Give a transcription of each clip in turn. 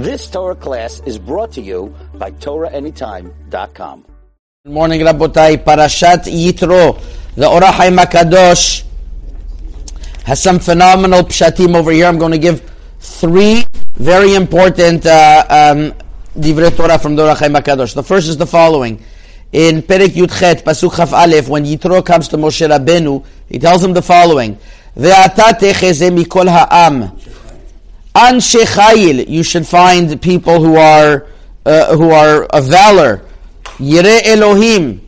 This Torah class is brought to you by TorahAnytime.com. Good morning, Rabotai. Parashat Yitro. The Or HaChaim HaKadosh has some phenomenal pshatim over here. I'm going to give three very important uh, um, divrei Torah from the Or HaChaim HaKadosh. The first is the following. In Perek Yudchet, Pasuk Chaf Aleph, when Yitro comes to Moshe Rabbeinu, he tells him the following. Ve'ata techeze mikol ha'am. Anshe Chayil, you should find people who are uh, who are of valor. Yire Elohim,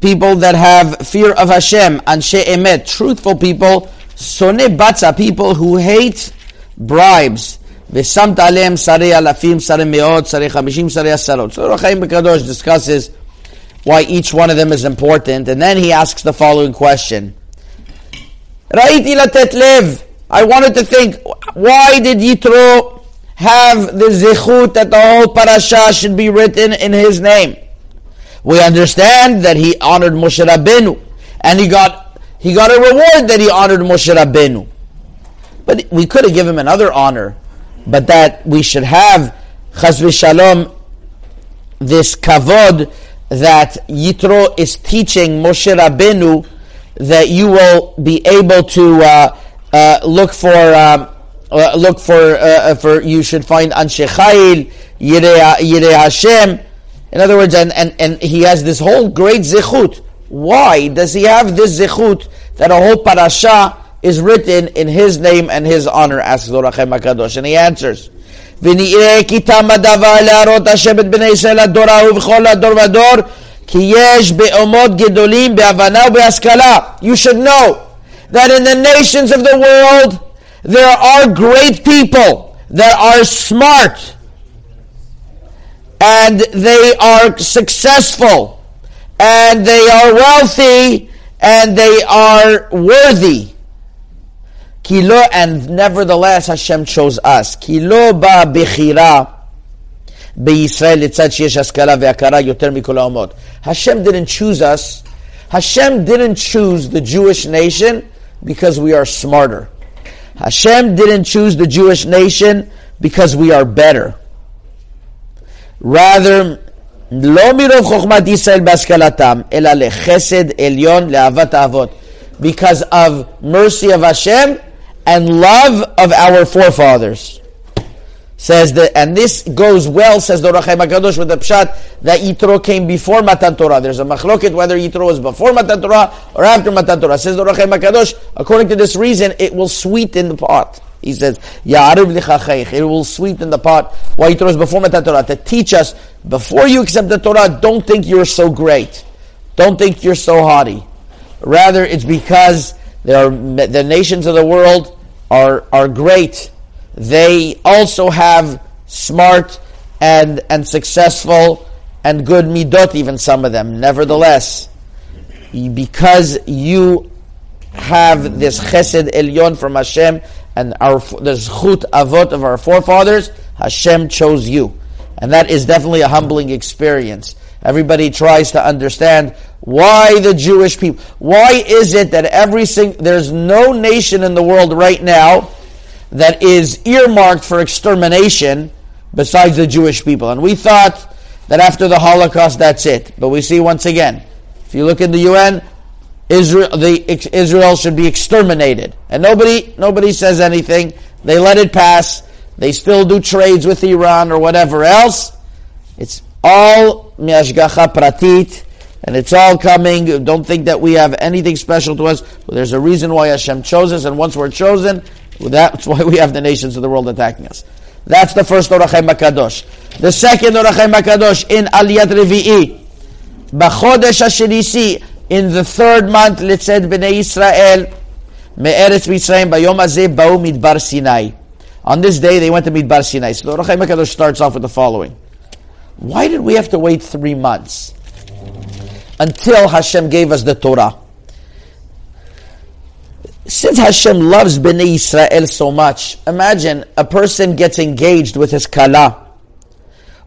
people that have fear of Hashem. Anshe Emet, truthful people. Sone Batza, people who hate bribes. V'samt alem sarei alafim, sarei meot, sarei chamishim, sarei asarot. So Rachaim Bekadosh discusses why each one of them is important, and then he asks the following question. Ra'iti latet lev. I wanted to think, why did Yitro have the zichut that the whole parasha should be written in his name? We understand that he honored Moshe Rabbeinu, and he got he got a reward that he honored Moshe Rabbeinu. But we could have given him another honor, but that we should have chas v'shalom this kavod that Yitro is teaching Moshe Rabbeinu that you will be able to. Uh, uh, look for um, uh, look for uh, for you should find Anshe Chayil Yirei Hashem. In other words, and, and, and he has this whole great zichut. Why does he have this zichut that a whole parasha is written in his name and his honor? Asks Or HaChaim HaKadosh, and he answers. ונראה כי תם הדבר להראות השם את בני ישראל לדור ההוא וכל הדור ודור כי יש באומות גדולים בהבנה ובהשכלה. You should know that in the nations of the world there are great people that are smart and they are successful and they are wealthy and they are worthy. Kilo, and nevertheless Hashem chose us. Kilo ba bechira בישראל לצד שיש השכלה והכרה יותר מכל האומות. Hashem didn't choose us. Hashem didn't choose the Jewish nation because we are smarter. Hashem didn't choose the Jewish nation because we are better. Rather, לא מרוב חוכמת ישראל בהשכלתם, אלא לחסד עליון לאהבת האבות. Because of mercy of Hashem and love of our forefathers. Says that, and this goes well, says the Or HaChaim HaKadosh with the Pshat, that Yitro came before Matan Torah. There's a machloket whether Yitro was before Matan Torah or after Matan Torah. Says the Or HaChaim HaKadosh, according to this reason, it will sweeten the pot. He says, Ya'ariv lichacheich. It will sweeten the pot. Why Yitro is before Matan Torah? To teach us, before you accept the Torah, don't think you're so great. Don't think you're so haughty. Rather, it's because there are, the nations of the world are, are great they also have smart and, and successful and good midot, even some of them. Nevertheless, because you have this chesed elyon from Hashem and our the zchut avot of our forefathers, Hashem chose you. And that is definitely a humbling experience. Everybody tries to understand why the Jewish people, why is it that every single, there's no nation in the world right now that is earmarked for extermination besides the Jewish people. And we thought that after the Holocaust, that's it. But we see once again, if you look in the UN, Israel, the, Israel should be exterminated. And nobody, nobody says anything. They let it pass. They still do trades with Iran or whatever else. It's all miashgacha pratit, and it's all coming. Don't think that we have anything special to us. There's a reason why Hashem chose us, and once we're chosen, that's why we have the nations of the world attacking us. That's the first Or HaChaim HaKadosh. The second Or HaChaim HaKadosh in Aliyat Revi'i. B'chodesh HaSherisi, in the third month, Litzed B'nei Yisrael, Me'eretz Mitzrayim, Bayom Azeh, Ba'u Midbar Sinai. On this day, they went to Midbar Sinai. So the Or HaChaim HaKadosh starts off with the following. Why did we have to wait three months until Hashem gave us the Torah? Since Hashem loves Bnei Israel so much, imagine a person gets engaged with his kala.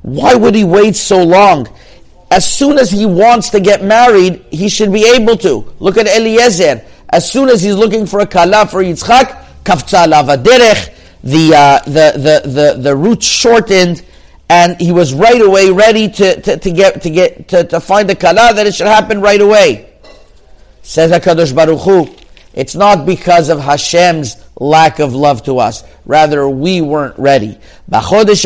Why would he wait so long? As soon as he wants to get married, he should be able to. Look at Eliezer. As soon as he's looking for a kala for Yitzchak, kafza lava derech, the, uh, the, the, the, the route shortened, and he was right away ready to, to, to get, to get, to, to find the kala, that it should happen right away. Says HaKadosh Baruch Hu, it's not because of Hashem's lack of love to us. Rather, we weren't ready. Because we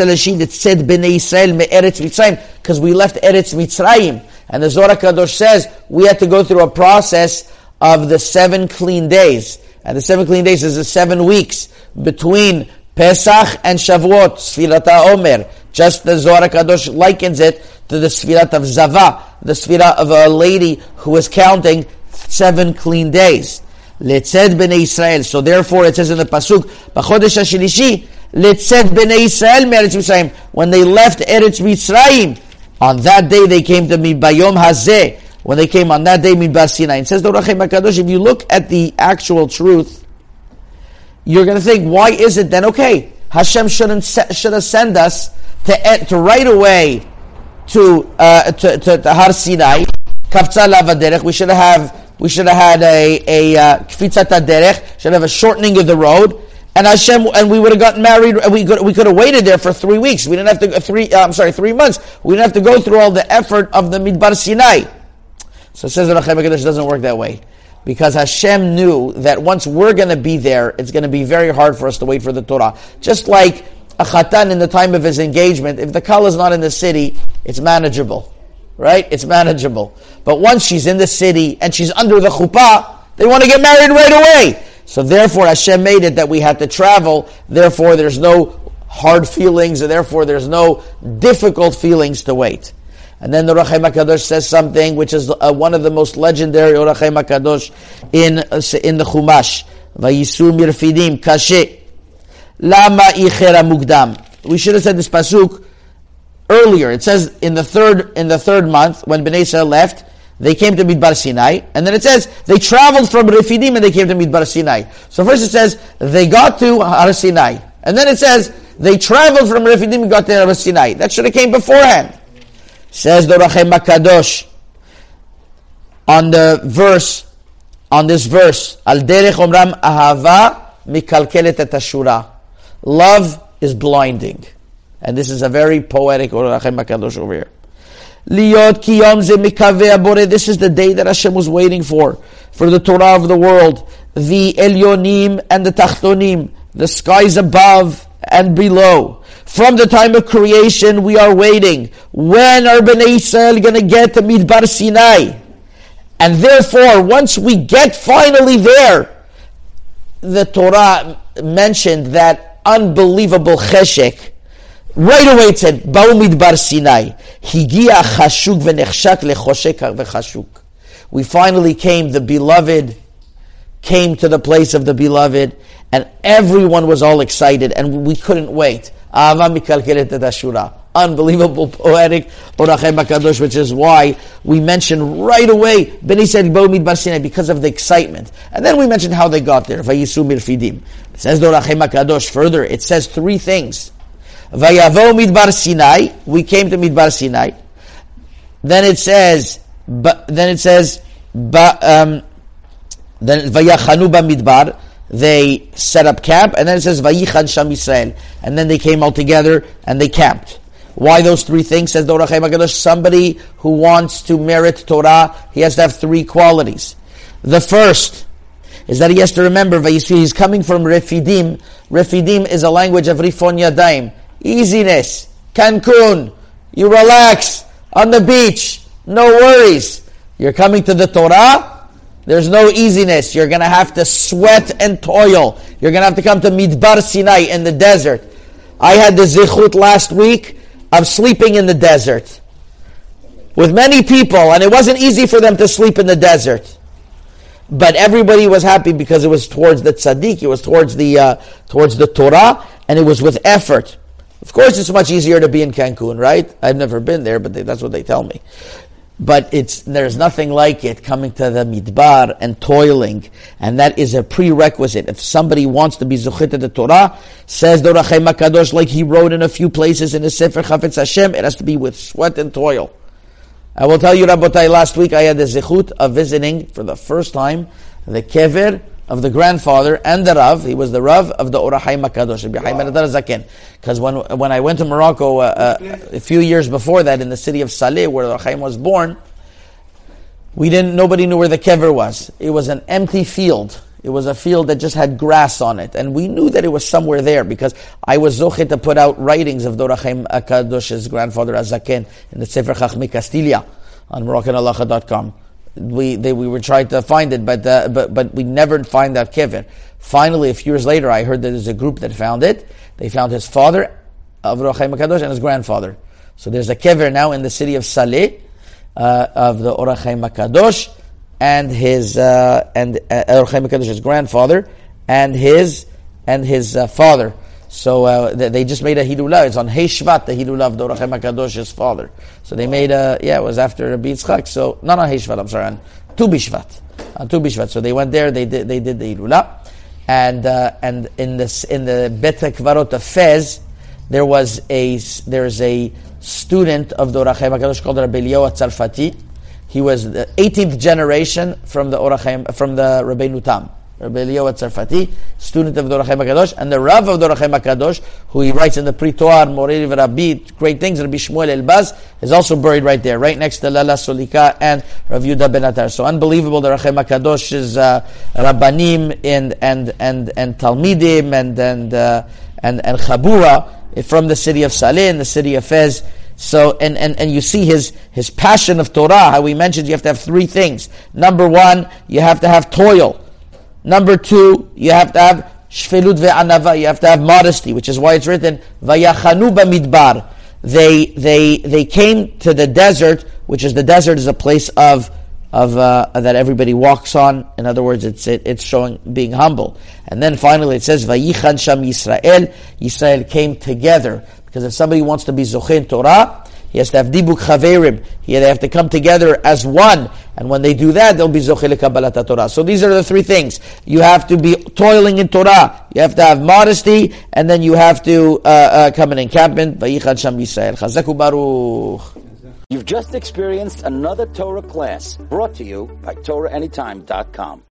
left Eretz Mitzrayim. And the Zohar Kadosh says we had to go through a process of the seven clean days. And the seven clean days is the seven weeks between Pesach and Shavuot, Sfirata Omer. Just the Zohar Kadosh likens it to the Sfirat of Zava, the Sfirat of a lady who was counting seven clean days. Letzed bnei Israel. So therefore it says in the Pasuk, B'chodesh HaShilishi, Letzed bnei Israel me'eretz Mitzrayim. When they left Eretz Mitzrayim, on that day they came to me, Bayom Hazeh, when they came on that day, Midbar Sinai. It says the Rachem HaKadosh, if you look at the actual truth, you're going to think, why is it then okay? Hashem shouldn't should have sent us to to right away to uh, to, to, to Har Sinai, Kafza. We should have we should have had a a kfitzat uh, derech. Should have a shortening of the road. And Hashem, and we would have gotten married. We could we could have waited there for three weeks. We didn't have to three. Uh, I'm sorry, three months. We didn't have to go through all the effort of the Midbar Sinai. So it says that Rachem doesn't work that way. Because Hashem knew that once we're going to be there, it's going to be very hard for us to wait for the Torah. Just like a chatan in the time of his engagement, if the kala is not in the city, it's manageable. Right? It's manageable. But once she's in the city and she's under the chuppah, they want to get married right away. So therefore Hashem made it that we had to travel. Therefore there's no hard feelings and therefore there's no difficult feelings to wait. And then the Rachem HaKadosh says something which is uh, one of the most legendary Rachem HaKadosh in, uh, in the Chumash. Vayisu mirfidim kashe. Lama ichera mugdam. We should have said this pasuk earlier. It says in the third in the third month when Bnei Israel left, they came to Midbar Sinai, and then it says they traveled from Refidim and they came to Midbar Sinai. So first it says they got to Har Sinai, and then it says they traveled from Refidim and got to Har Sinai. That should have came beforehand. Says the Rachem Kadosh on the verse, on this verse, Al derech omram ahava mikalkelet. Love is blinding. And this is a very poetic Rachem Kadosh over here. Kiyom ze mikaveh This is the day that Hashem was waiting for, for the Torah of the world. The Elyonim and the Tachtonim, the skies above and below. From the time of creation, we are waiting. When are Bnei Israel going to get to Midbar Sinai? And therefore, once we get finally there, the Torah mentioned that unbelievable cheshek. Right away it said, Ba'u Midbar Sinai. Higia chashuk v'nechshak lechoshek v'chashuk. We finally came, the beloved came to the place of the beloved, and everyone was all excited, and we couldn't wait. Unbelievable poetic which is why we mention right away Bnei said Midbar Sinai because of the excitement. And then we mentioned how they got there. Vayisu Mirfidim. It says the Orachaim HaKadosh further, it says three things. Vayavo Midbar Sinai, we came to Midbar Sinai. Then it says, then it says, um, then Vayachanu Midbar they set up camp, and then it says Vayichan Sham Yisrael, and then they came all together and they camped. Why those three things? Says Orachay Somebody who wants to merit Torah, he has to have three qualities. The first is that he has to remember he's coming from Refidim. Refidim is a language of Rifon Yadayim. Easiness. Cancun. You relax on the beach. No worries. You're coming to the Torah. There's no easiness. You're going to have to sweat and toil. You're going to have to come to Midbar Sinai in the desert. I had the zichut last week of sleeping in the desert with many people, and it wasn't easy for them to sleep in the desert. But everybody was happy because it was towards the tzaddik, it was towards the uh, towards the Torah, and it was with effort. Of course, it's much easier to be in Cancun, right? I've never been there, but they, that's what they tell me but it's there's nothing like it coming to the midbar and toiling, and that is a prerequisite. If somebody wants to be zuchit the Torah, says the Makadosh, like he wrote in a few places in the Sefer Chafetz Hashem, it has to be with sweat and toil. I will tell you, Rabotai, last week I had the zichut of visiting for the first time the kever of the grandfather and the Rav. He was the Rav of the Orachaim HaKadosh, Zaken. Because when, when I went to Morocco uh, uh, a few years before that in the city of Saleh, where Orachaim was born, we didn't, nobody knew where the kever was. It was an empty field. It was a field that just had grass on it. And we knew that it was somewhere there because I was zochet to put out writings of Dorachem Akadosh's grandfather Azaken in the Sefer Chachmi Castilla on MoroccanHalacha.com. We, they, we were trying to find it, but, uh, but, but we never find that kever. Finally, a few years later, I heard that there's a group that found it. They found his father, of Dorachem Akadosh, and his grandfather. So there's a kever now in the city of Saleh, uh, of the Orachaim Kadosh and his uh, and uh, Orachaim Kadosh, his grandfather, and his and his uh, father. So uh, they just made a Hilulah. It's on Heishvat, the Hilulah of the Orachaim Kadosh's father. So they made a yeah, it was after Rabbi Yitzchak. So not on Heishvat, I'm sorry, on Tu Bishvat, on Tu Bishvat. So they went there. They did they did the Hilulah, and uh, and in this in the Bet Kvarot of Fez, there was a there's a student of the Orachaim HaKadosh called Rabbi Eliyahu Tzarfati. He was the 18th generation from the Orachaim, from the Rabbeinu Tam. Rabbi Eliyahu Tzarfati, student of the Orachaim HaKadosh, and the Rav of the Orachaim HaKadosh, who he writes in the Pri Toar, Moreri Rabbi, great things, Rabbi Shmuel Elbaz, is also buried right there, right next to Lala Solika and Rav Yudah Ben Atar. So unbelievable, the Orachaim HaKadosh's uh, Rabbanim and, and, and, and Talmidim and, and, uh, and, and Chabura, from the city of Saleh and the city of Fez. So, and, and, and you see his, his passion of Torah, how we mentioned you have to have three things. Number one, you have to have toil. Number two, you have to have shfelut ve'anava, you have to have modesty, which is why it's written, vayachanu b'midbar. They, they, they came to the desert, which is the desert is a place of of uh, that everybody walks on. In other words, it's it, it's showing being humble. And then finally, it says Vayichan Sham Yisrael. Yisrael came together because if somebody wants to be zochin Torah, he has to have dibuk chaverim. He, they have to come together as one. And when they do that, they'll be zochel kabbalat Torah. So these are the three things. You have to be toiling in Torah. You have to have modesty, and then you have to uh, uh, come in encampment. Vayichan Sham Yisrael. Chazaku Baruch. You've just experienced another Torah class brought to you by TorahAnytime.com.